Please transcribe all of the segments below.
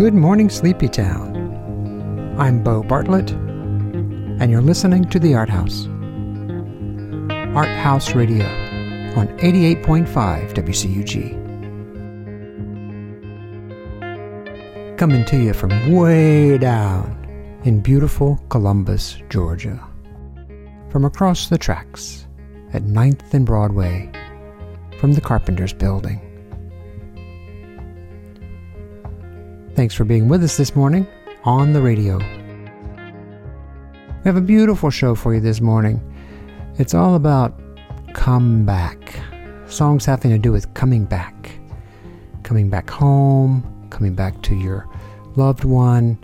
Good Morning Sleepy Town. I'm Bo Bartlett, and you're listening to The Art House. Art House Radio on 88.5 WCUG. Coming to you from way down in beautiful Columbus, Georgia. From across the tracks at 9th and Broadway from the Carpenters Building. Thanks for being with us this morning on the radio. We have a beautiful show for you this morning. It's all about come back. Songs having to do with coming back. Coming back home, coming back to your loved one,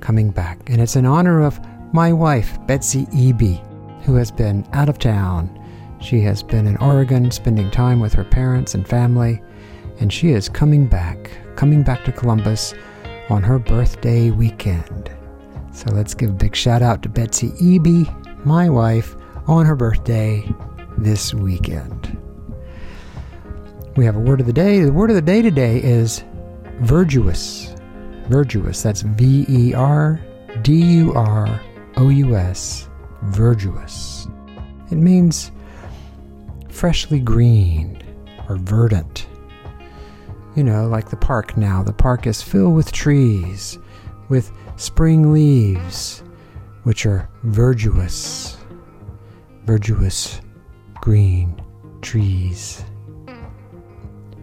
coming back. And it's in honor of my wife, Betsy Eby, who has been out of town. She has been in Oregon spending time with her parents and family, and she is coming back, coming back to Columbus on her birthday weekend. So let's give a big shout out to Betsy Eby, my wife, on her birthday this weekend. We have a word of the day. The word of the day today is verdurous. Verdurous. That's V E R D U R O U S. Verdurous. It means freshly green or verdant you know, like the park now. The park is filled with trees, with spring leaves, which are verdurous, verdurous green trees.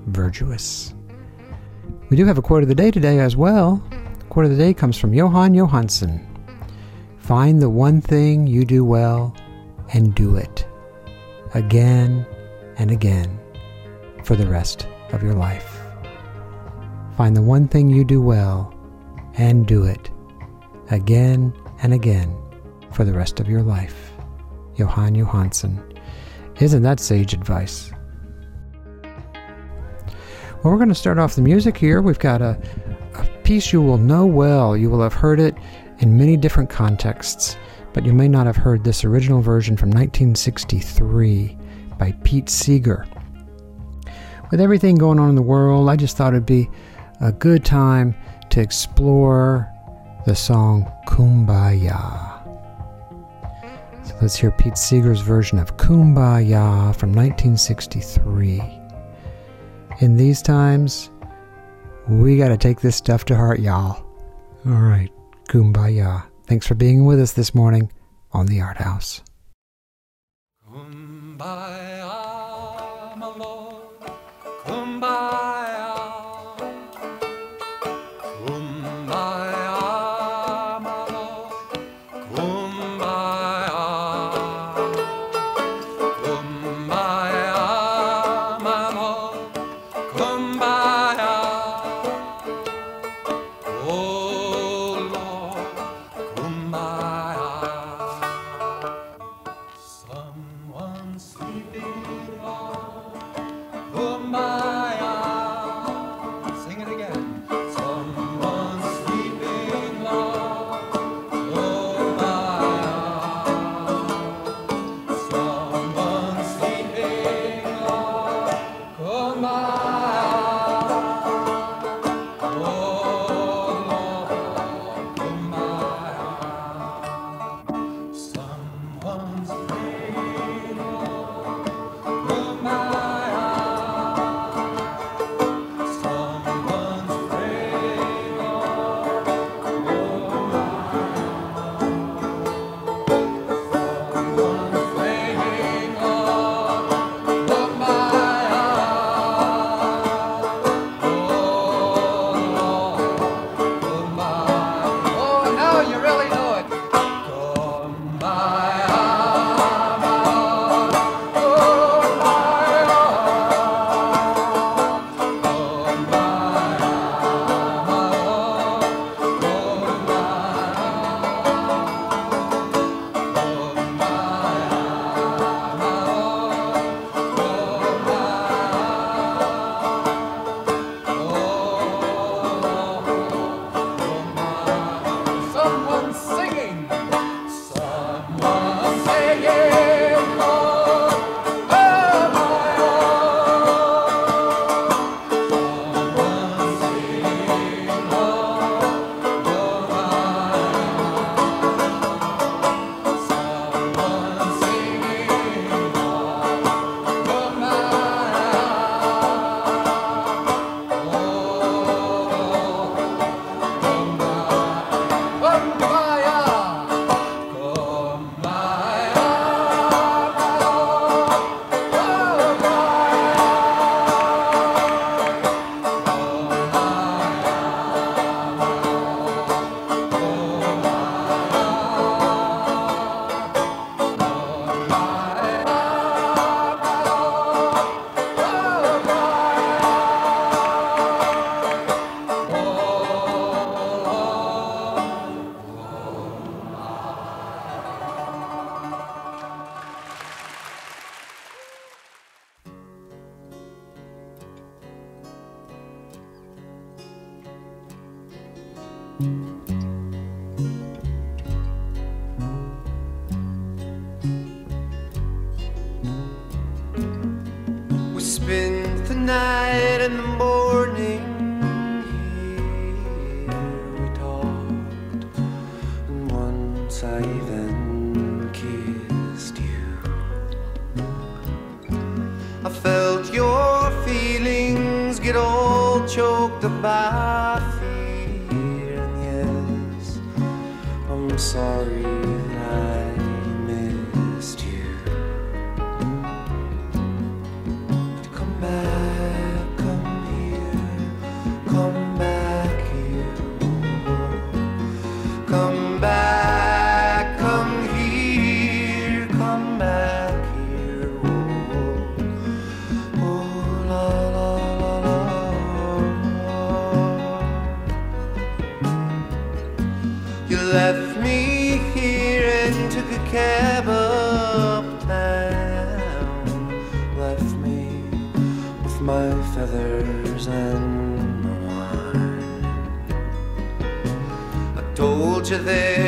Verdurous. We do have a quote of the day today as well. The quote of the day comes from Johan Johansson. Find the one thing you do well and do it again and again for the rest of your life. Find the one thing you do well and do it again and again for the rest of your life. Johan Johansson. Isn't that sage advice? Well, we're going to start off the music here. We've got a, a piece you will know well. You will have heard it in many different contexts, but you may not have heard this original version from 1963 by Pete Seeger. With everything going on in the world, I just thought it'd be a good time to explore the song Kumbaya. So let's hear Pete Seeger's version of Kumbaya from 1963. In these times, we got to take this stuff to heart, y'all. All right, Kumbaya. Thanks for being with us this morning on the Art House. Kumbaya, come desde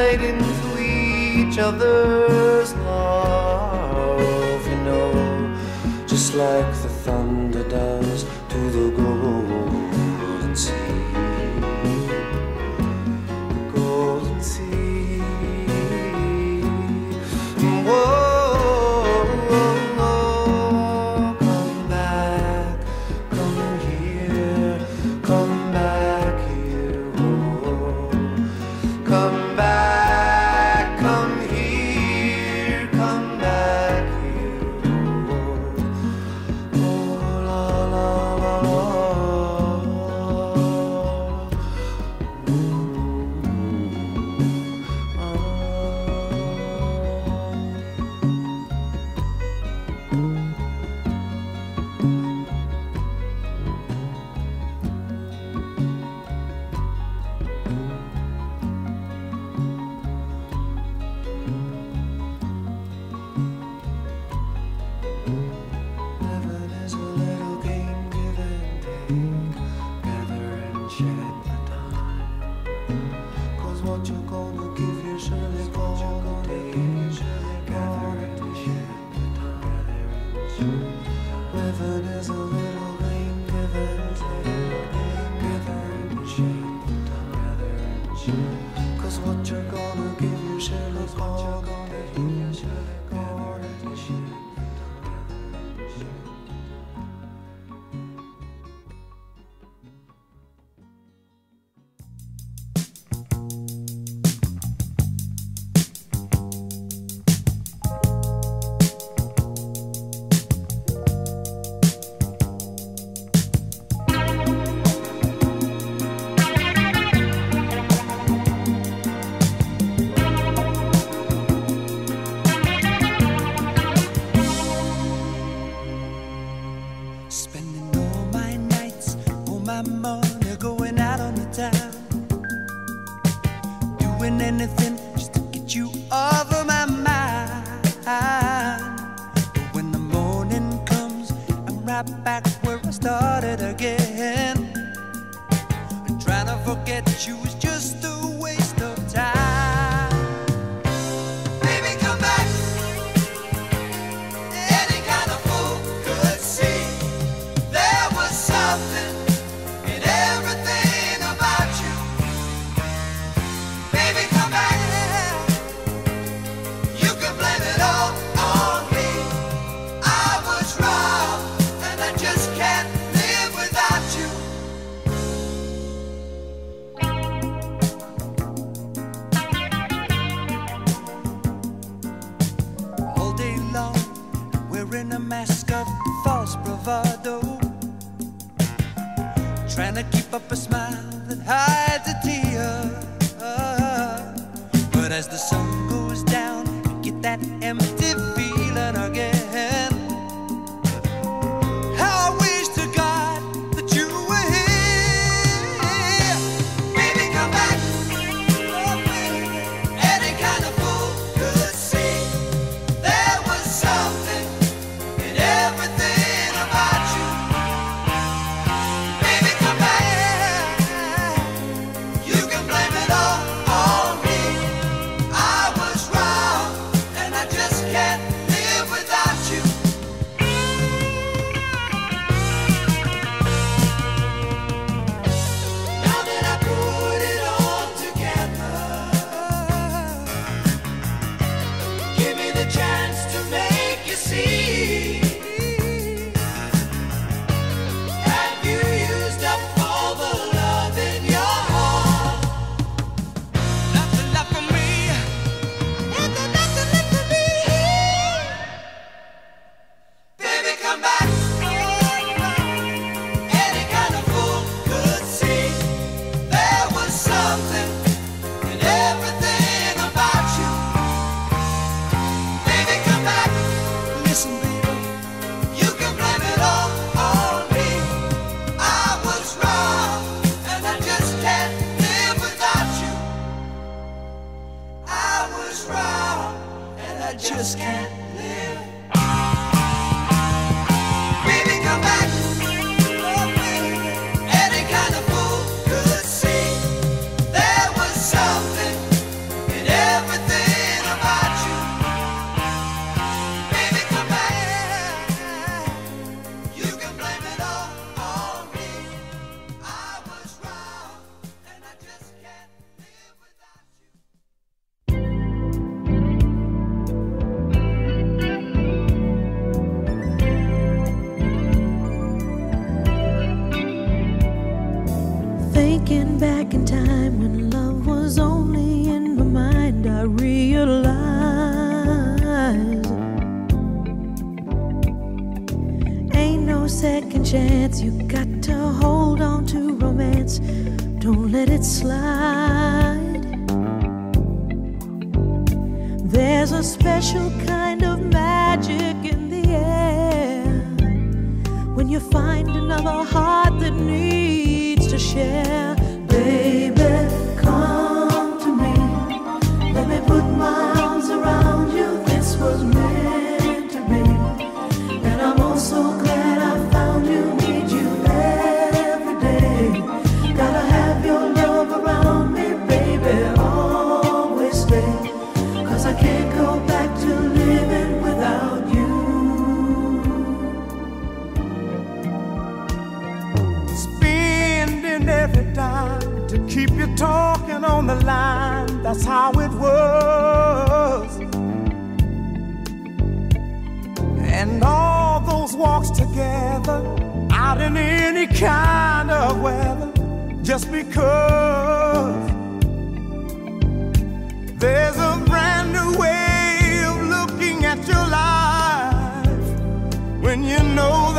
slide into each other's love, you know, just like the thunder does to the gold.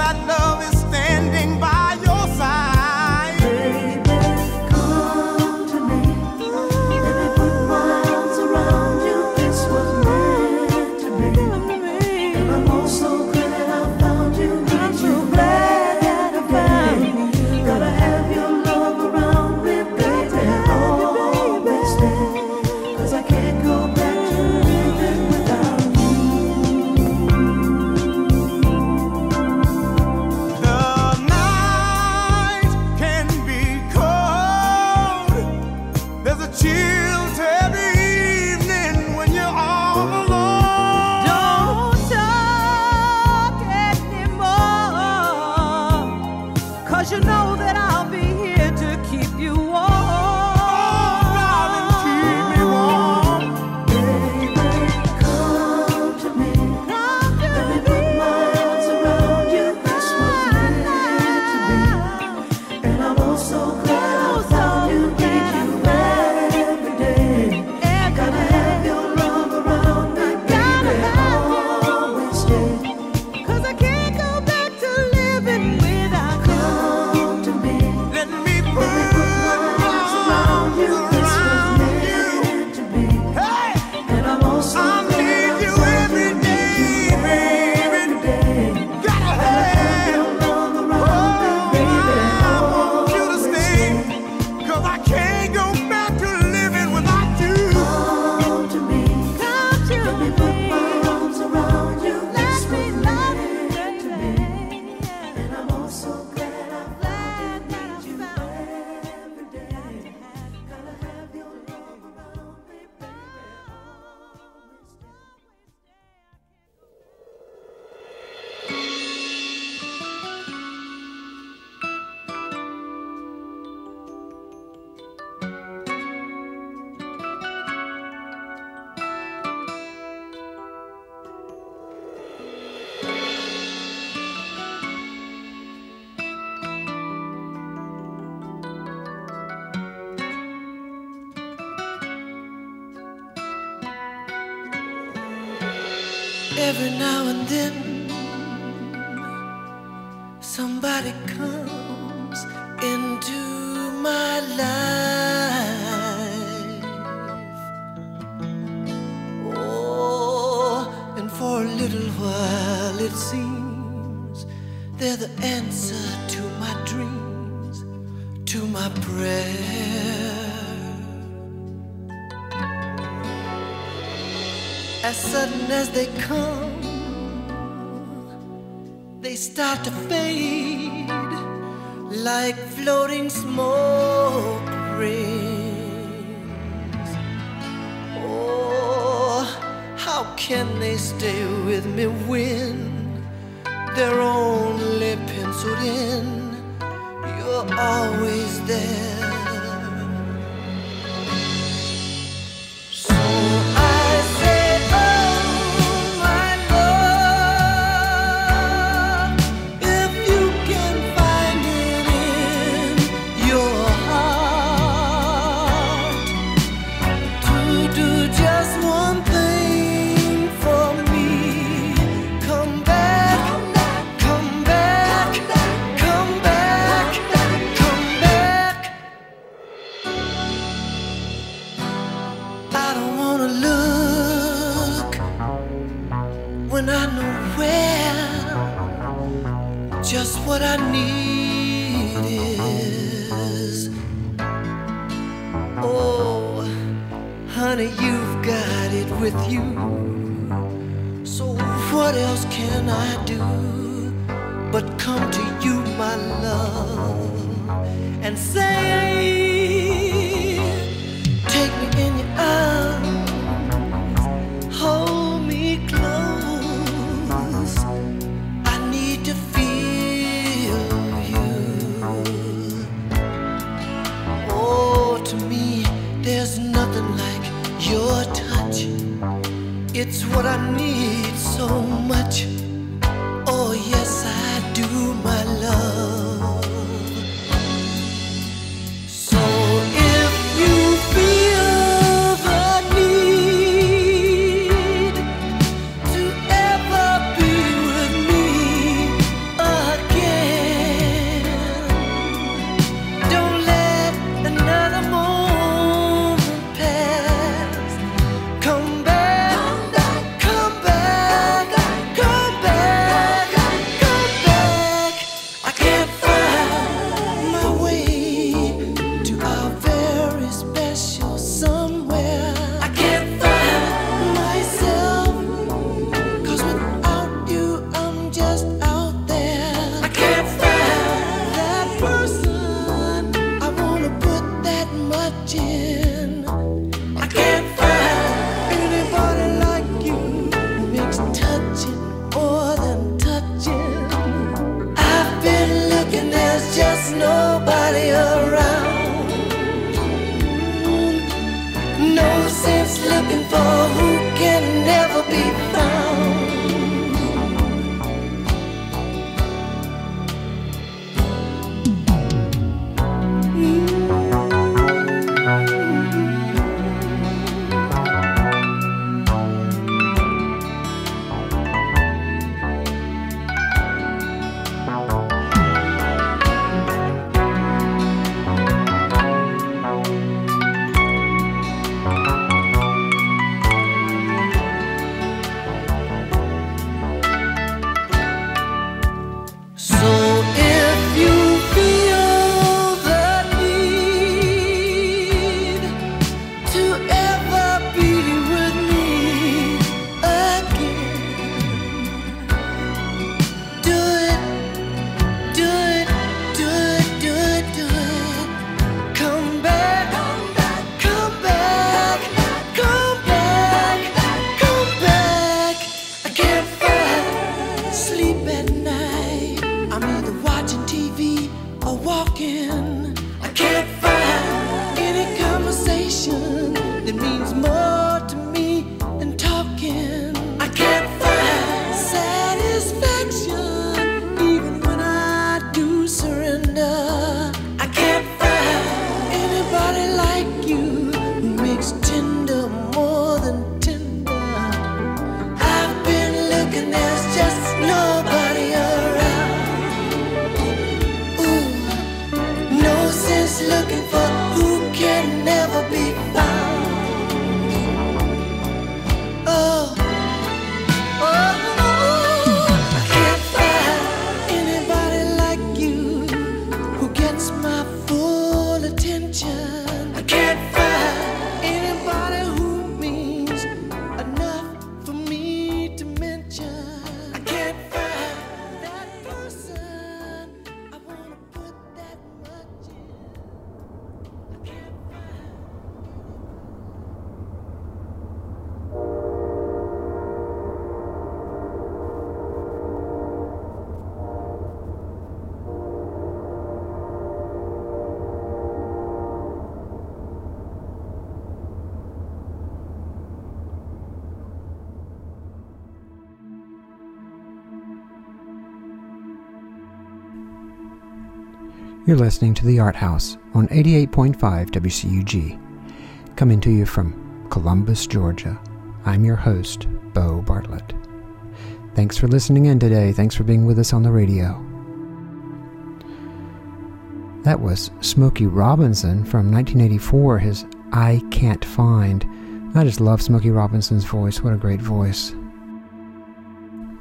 Know love Every now and then, You're listening to The Art House on 88.5 WCUG, coming to you from Columbus, Georgia. I'm your host, Bo Bartlett. Thanks for listening in today. Thanks for being with us on the radio. That was Smokey Robinson from 1984, his I Can't Find. I just love Smokey Robinson's voice. What a great voice.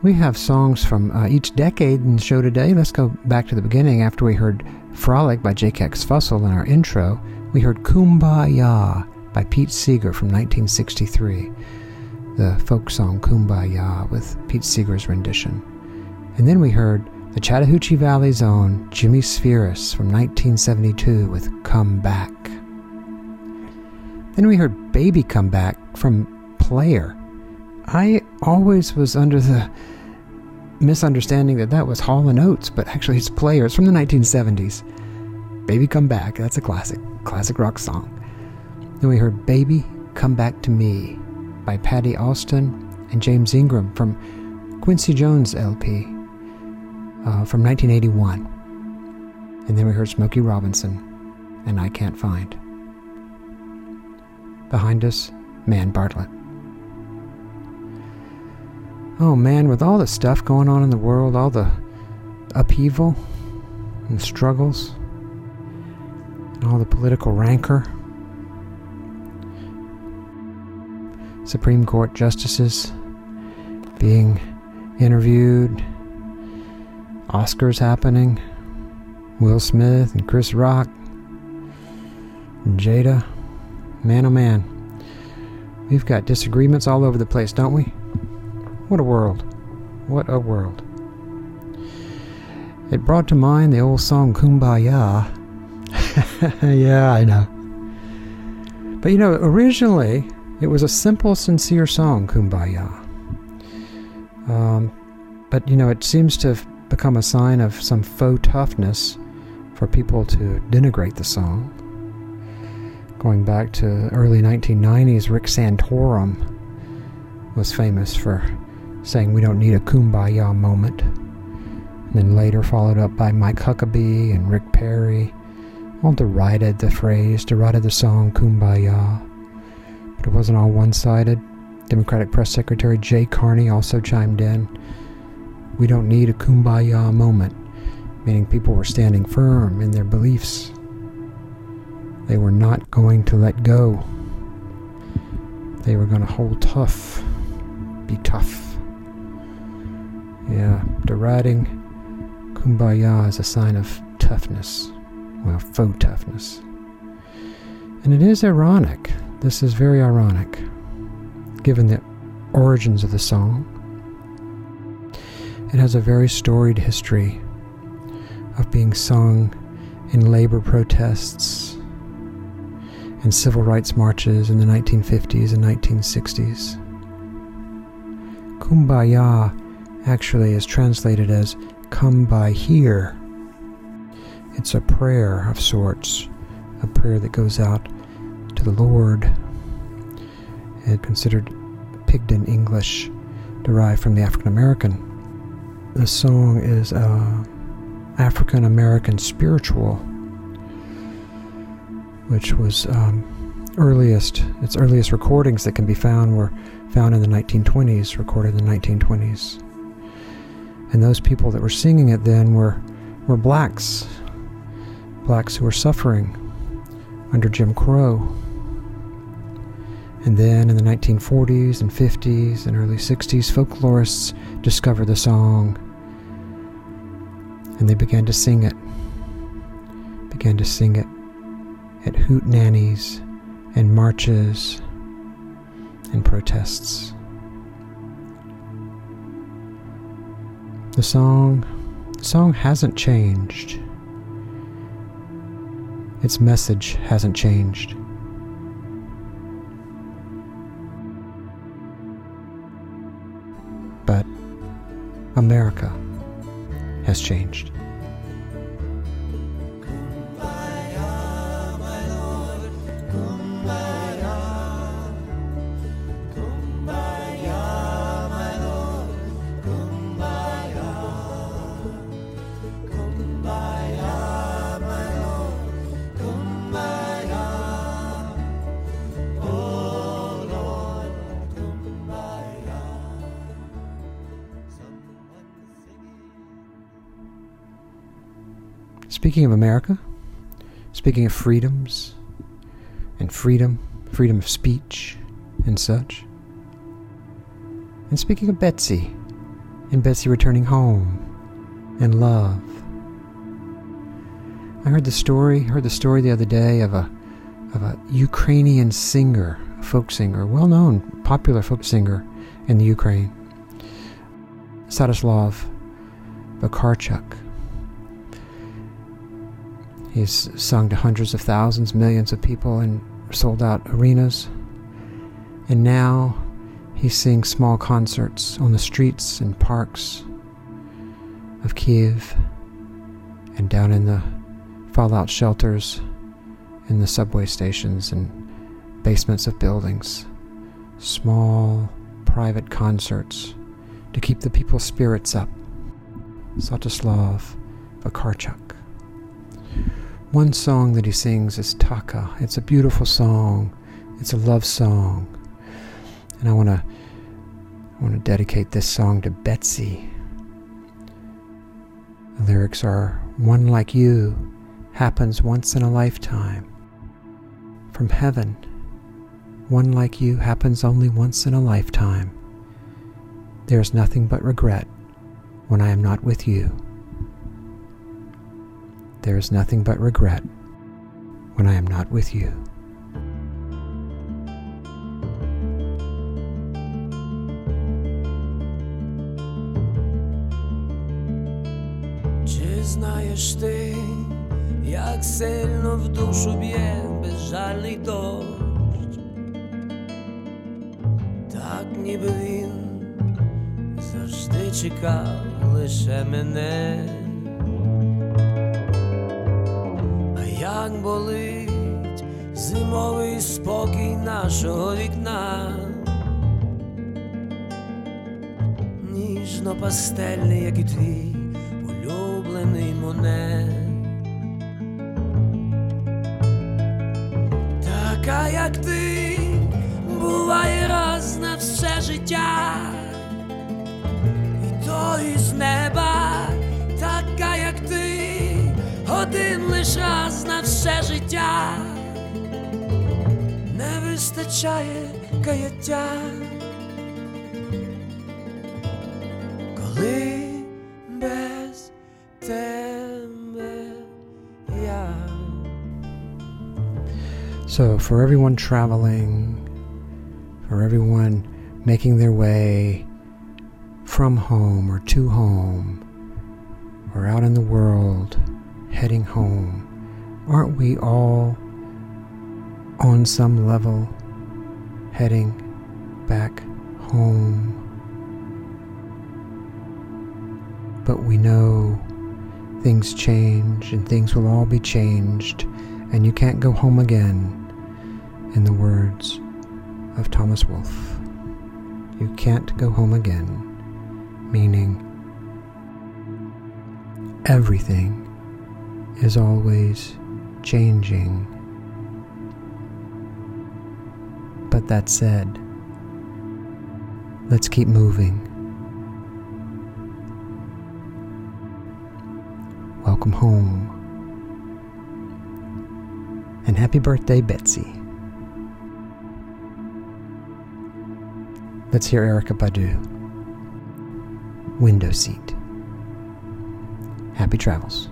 We have songs from uh, each decade in the show today. Let's go back to the beginning. After we heard Frolic by J.K.X. Fussell in our intro, we heard Kumbaya by Pete Seeger from 1963, the folk song Kumbaya with Pete Seeger's rendition. And then we heard the Chattahoochee Valley's own Jimmy Spheeris from 1972 with Come Back. Then we heard Baby Come Back from Player. I always was under the misunderstanding that that was Hall and Oates, but actually it's Players from the 1970s. Baby Come Back, that's a classic, classic rock song. Then we heard Baby Come Back to Me by Patti Austin and James Ingram from Quincy Jones LP uh, from 1981. And then we heard Smokey Robinson and I Can't Find. Behind us, Man Bartlett. Oh man, with all the stuff going on in the world, all the upheaval and struggles, and all the political rancor, Supreme Court justices being interviewed, Oscars happening, Will Smith and Chris Rock, and Jada. Man, oh man. We've got disagreements all over the place, don't we? What a world. What a world. It brought to mind the old song Kumbaya. yeah, I know. But you know, originally it was a simple, sincere song, Kumbaya. Um, but you know, it seems to have become a sign of some faux toughness for people to denigrate the song. Going back to early 1990s, Rick Santorum was famous for saying we don't need a kumbaya moment. And then later followed up by Mike Huckabee and Rick Perry, all derided the phrase, derided the song kumbaya. But it wasn't all one sided. Democratic Press Secretary Jay Carney also chimed in. We don't need a kumbaya moment, meaning people were standing firm in their beliefs. They were not going to let go. They were going to hold tough, be tough. Yeah, deriding kumbaya is a sign of toughness. Well, faux toughness. And it is ironic. This is very ironic, given the origins of the song. It has a very storied history of being sung in labor protests and civil rights marches in the 1950s and 1960s. Kumbaya actually is translated as come by here. It's a prayer of sorts, a prayer that goes out to the Lord. It considered Pidgin English, derived from the African American. The song is a African American spiritual, which was um, earliest. Its earliest recordings that can be found were found in the 1920s, recorded in the 1920s. And those people that were singing it then were, were blacks, blacks who were suffering under Jim Crow. And then in the 1940s and 50s and early 60s, folklorists discovered the song and they began to sing it. Began to sing it at hoot nannies and marches and protests. The song the song hasn't changed. Its message hasn't changed. But America has changed. Speaking of America, speaking of freedoms and freedom, freedom of speech and such, and speaking of Betsy and Betsy returning home and love. I heard the story, heard the story the other day of a of a Ukrainian singer, a folk singer, well-known, popular folk singer in the Ukraine, Sadislav Vakarchuk. He's sung to hundreds of thousands, millions of people in sold out arenas. And now he sings small concerts on the streets and parks of Kiev and down in the fallout shelters in the subway stations and basements of buildings. Small private concerts to keep the people's spirits up. Svyatoslav Vakarchuk. One song that he sings is Taka. It's a beautiful song. It's a love song. And I want to I want to dedicate this song to Betsy. The lyrics are One like you happens once in a lifetime. From heaven, one like you happens only once in a lifetime. There is nothing but regret when I am not with you There is nothing but regret when I am not with you. Чи знаєш ти, як сильно в душу б'є безжальний дощ? Так ніби він завжди чекав лише мене. Як болить зимовий спокій нашого вікна. Ніжно пастельний, як і твій улюблений моне. Така, як ти, буває раз на все життя, і то із неба, все життя, не вистачає каяття. Коли без тебе я. So, for everyone traveling, for everyone making their way from home or to home, or out in the world heading home, aren't we all on some level heading back home? But we know things change and things will all be changed, and you can't go home again in the words of Thomas Wolfe. You can't go home again, meaning everything is always changing. But that said, let's keep moving. Welcome home. And happy birthday, Betsy. Let's hear Erykah Badu. Window seat. Happy travels.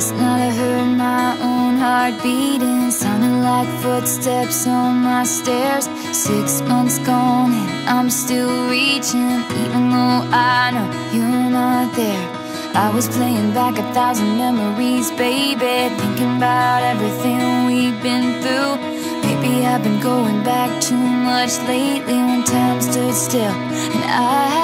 Last night I heard my own heart beating Sounding like footsteps on my stairs. Six months gone and I'm still reaching Even though I know you're not there. I was playing back a thousand memories, baby Thinking about everything we've been through. Maybe I've been going back too much lately When time stood still and I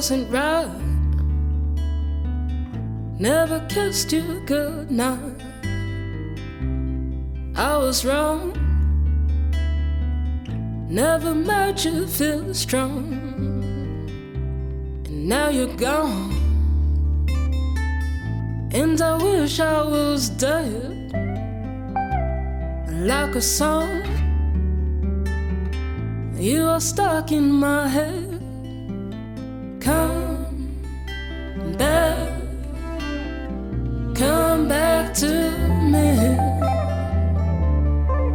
wasn't right. Never kissed you goodnight. I was wrong. Never made you feel strong. And now you're gone. And I wish I was dead. Like a song, you are stuck in my head. Come back, come back to me.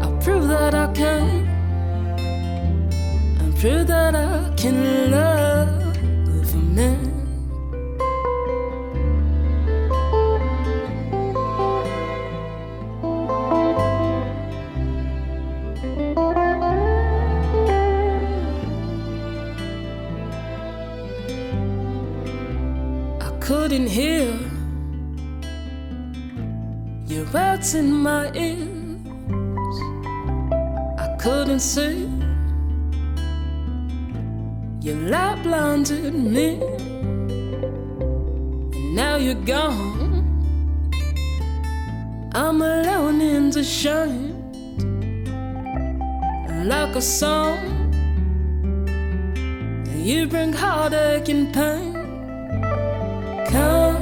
I prove that I can, I prove that I can love I couldn't your words in my ears. I couldn't see your light blinded me. And now you're gone. I'm alone in the shine, like a song. You bring heartache and pain. Come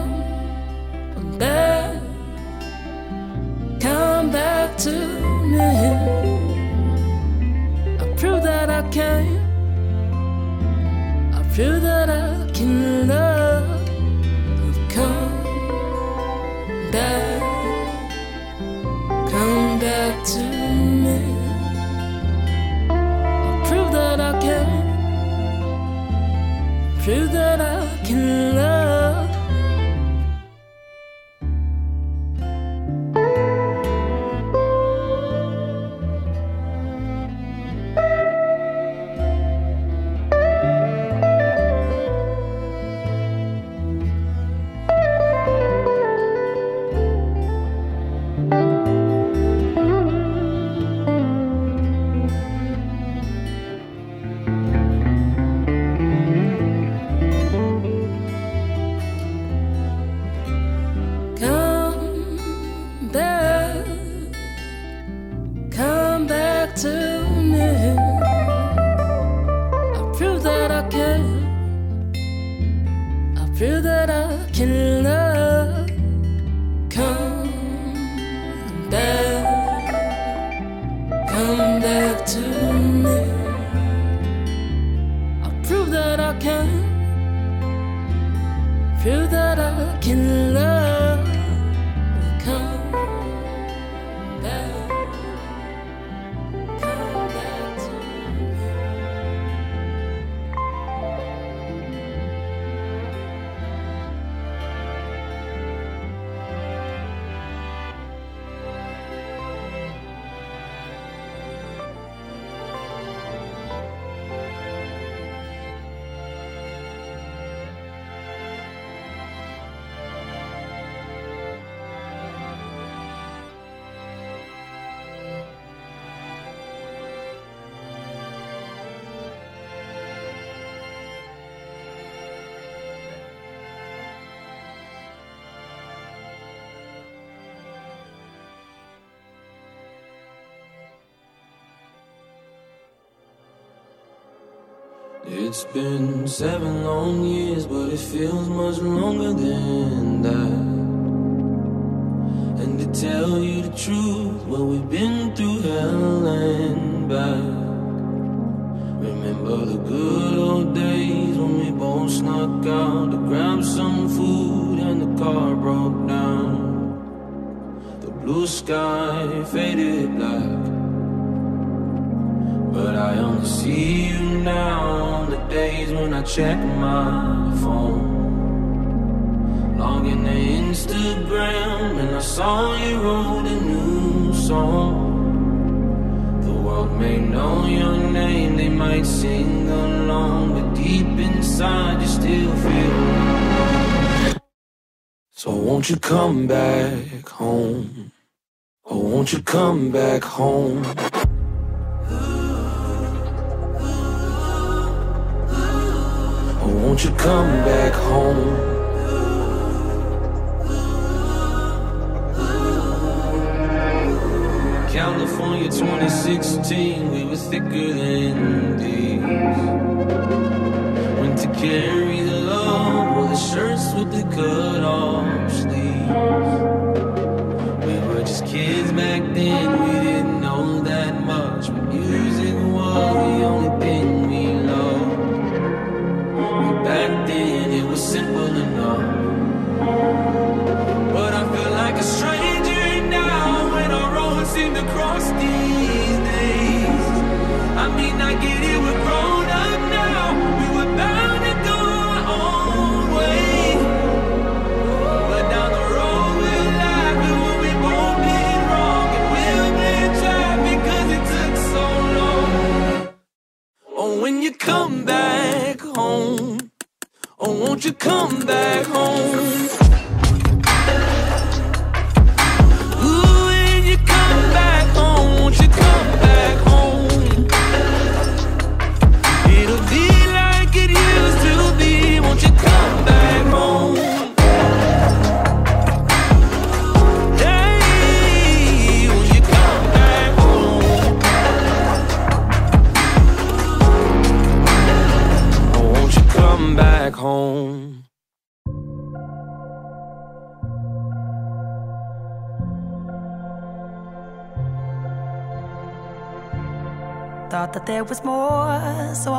It's been seven long years, but it feels much longer than that. And to tell you the truth, well, we've been through hell and back. Remember the good old days when we both snuck out to grab some food and the car broke down. The blue sky faded black. But I only see you now days when I check my phone. Logging to Instagram, and I saw you wrote a new song. The world may know your name, they might sing along, but deep inside you still feel. So won't you come back home? Oh, won't you come back home? won't you come back home? California 2016, we were thicker than these. Went to carry the love, wore the shirts with the cut off sleeves. We were just kids back then, we didn't.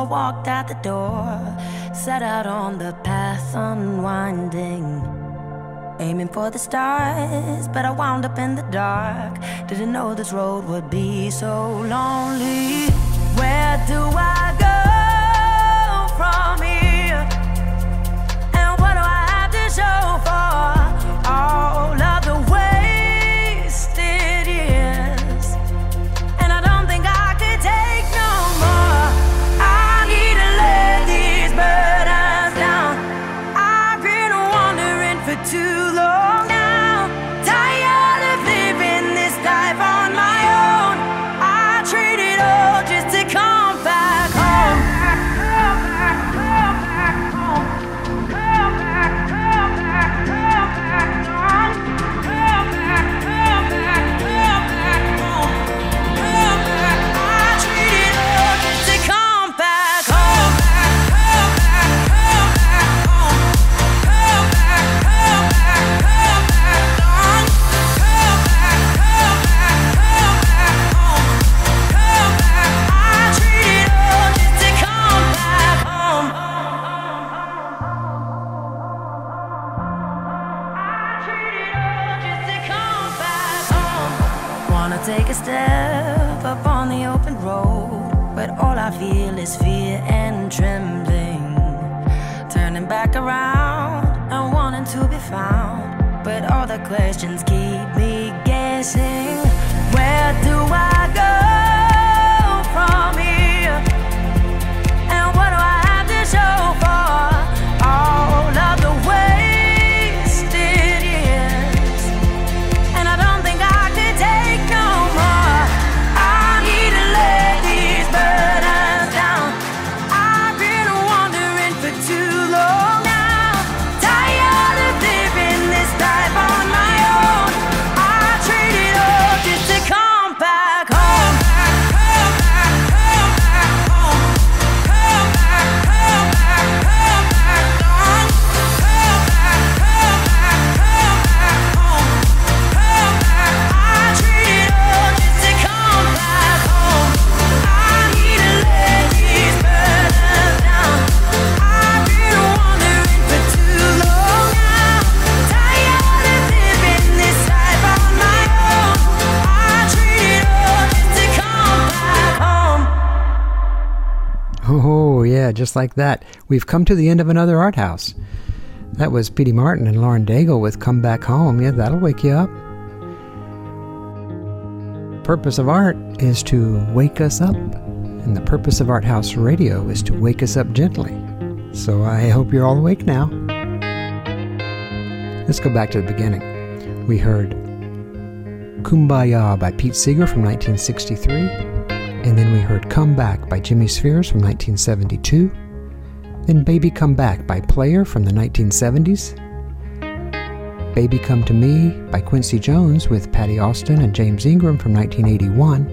walked out the door, set out on the path unwinding. Aiming for the stars, but I wound up in the dark. Didn't know this road would be so lonely. Where do I go from here? And what do I have to show for? just like that, we've come to the end of another art house. That was Petey Martin and Lauren Daigle with Come Back Home. Yeah, that'll wake you up. Purpose of art is to wake us up, and the purpose of Art House Radio is to wake us up gently. So I hope you're all awake now. Let's go back to the beginning. We heard Kumbaya by Pete Seeger from 1963 and then we heard Come Back by Jimmy Spheeris from 1972, then Baby Come Back by Player from the 1970s, Baby Come to Me by Quincy Jones with Patti Austin and James Ingram from 1981,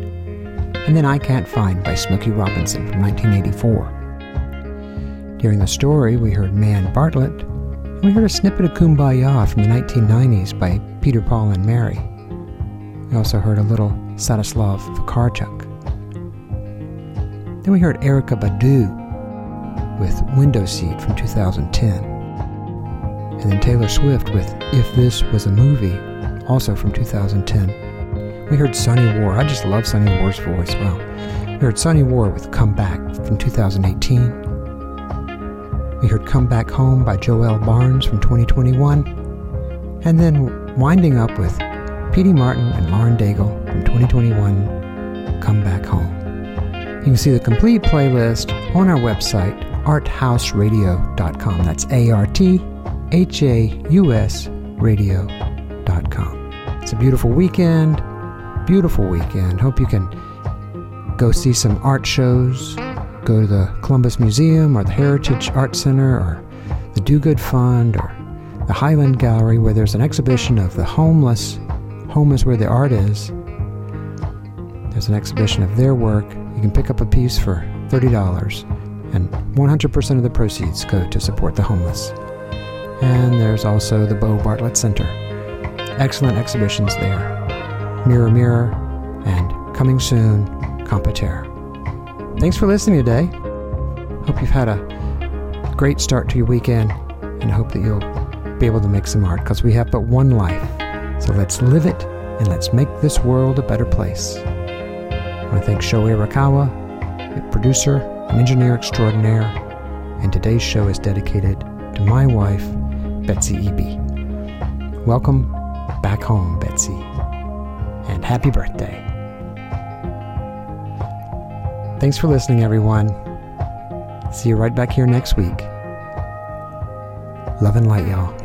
and then I Can't Find by Smokey Robinson from 1984. During the story, we heard Man Bartlett, and we heard a snippet of Kumbaya from the 1990s by Peter, Paul, and Mary. We also heard a little Svyatoslav Vakarchuk. Then we heard Erykah Badu with Window Seat from 2010. And then Taylor Swift with If This Was a Movie, also from 2010. We heard Sunny War. I just love Sunny War's voice. Wow. We heard Sunny War with Come Back from 2018. We heard Come Back Home by Joel Barnes from 2021. And then winding up with Petey Martin and Lauren Daigle from 2021, Come Back Home. You can see the complete playlist on our website, arthouseradio.com. That's A R T H A U S radio.com. It's a beautiful weekend. Beautiful weekend. Hope you can go see some art shows, go to the Columbus Museum or the Heritage Art Center or the Do Good Fund or the Highland Gallery where there's an exhibition of the homeless. Home is where the art is. There's an exhibition of their work. You can pick up a piece for $30 and 100% of the proceeds go to support the homeless. And there's also the Bo Bartlett Center. Excellent exhibitions there. Mirror Mirror and coming soon, Competare. Thanks for listening today. Hope you've had a great start to your weekend and hope that you'll be able to make some art because we have but one life. So let's live it and let's make this world a better place. I thank Shoei Rakawa, the producer and engineer extraordinaire, and today's show is dedicated to my wife, Betsy Eby. Welcome back home, Betsy, and happy birthday. Thanks for listening, everyone. See you right back here next week. Love and light, y'all.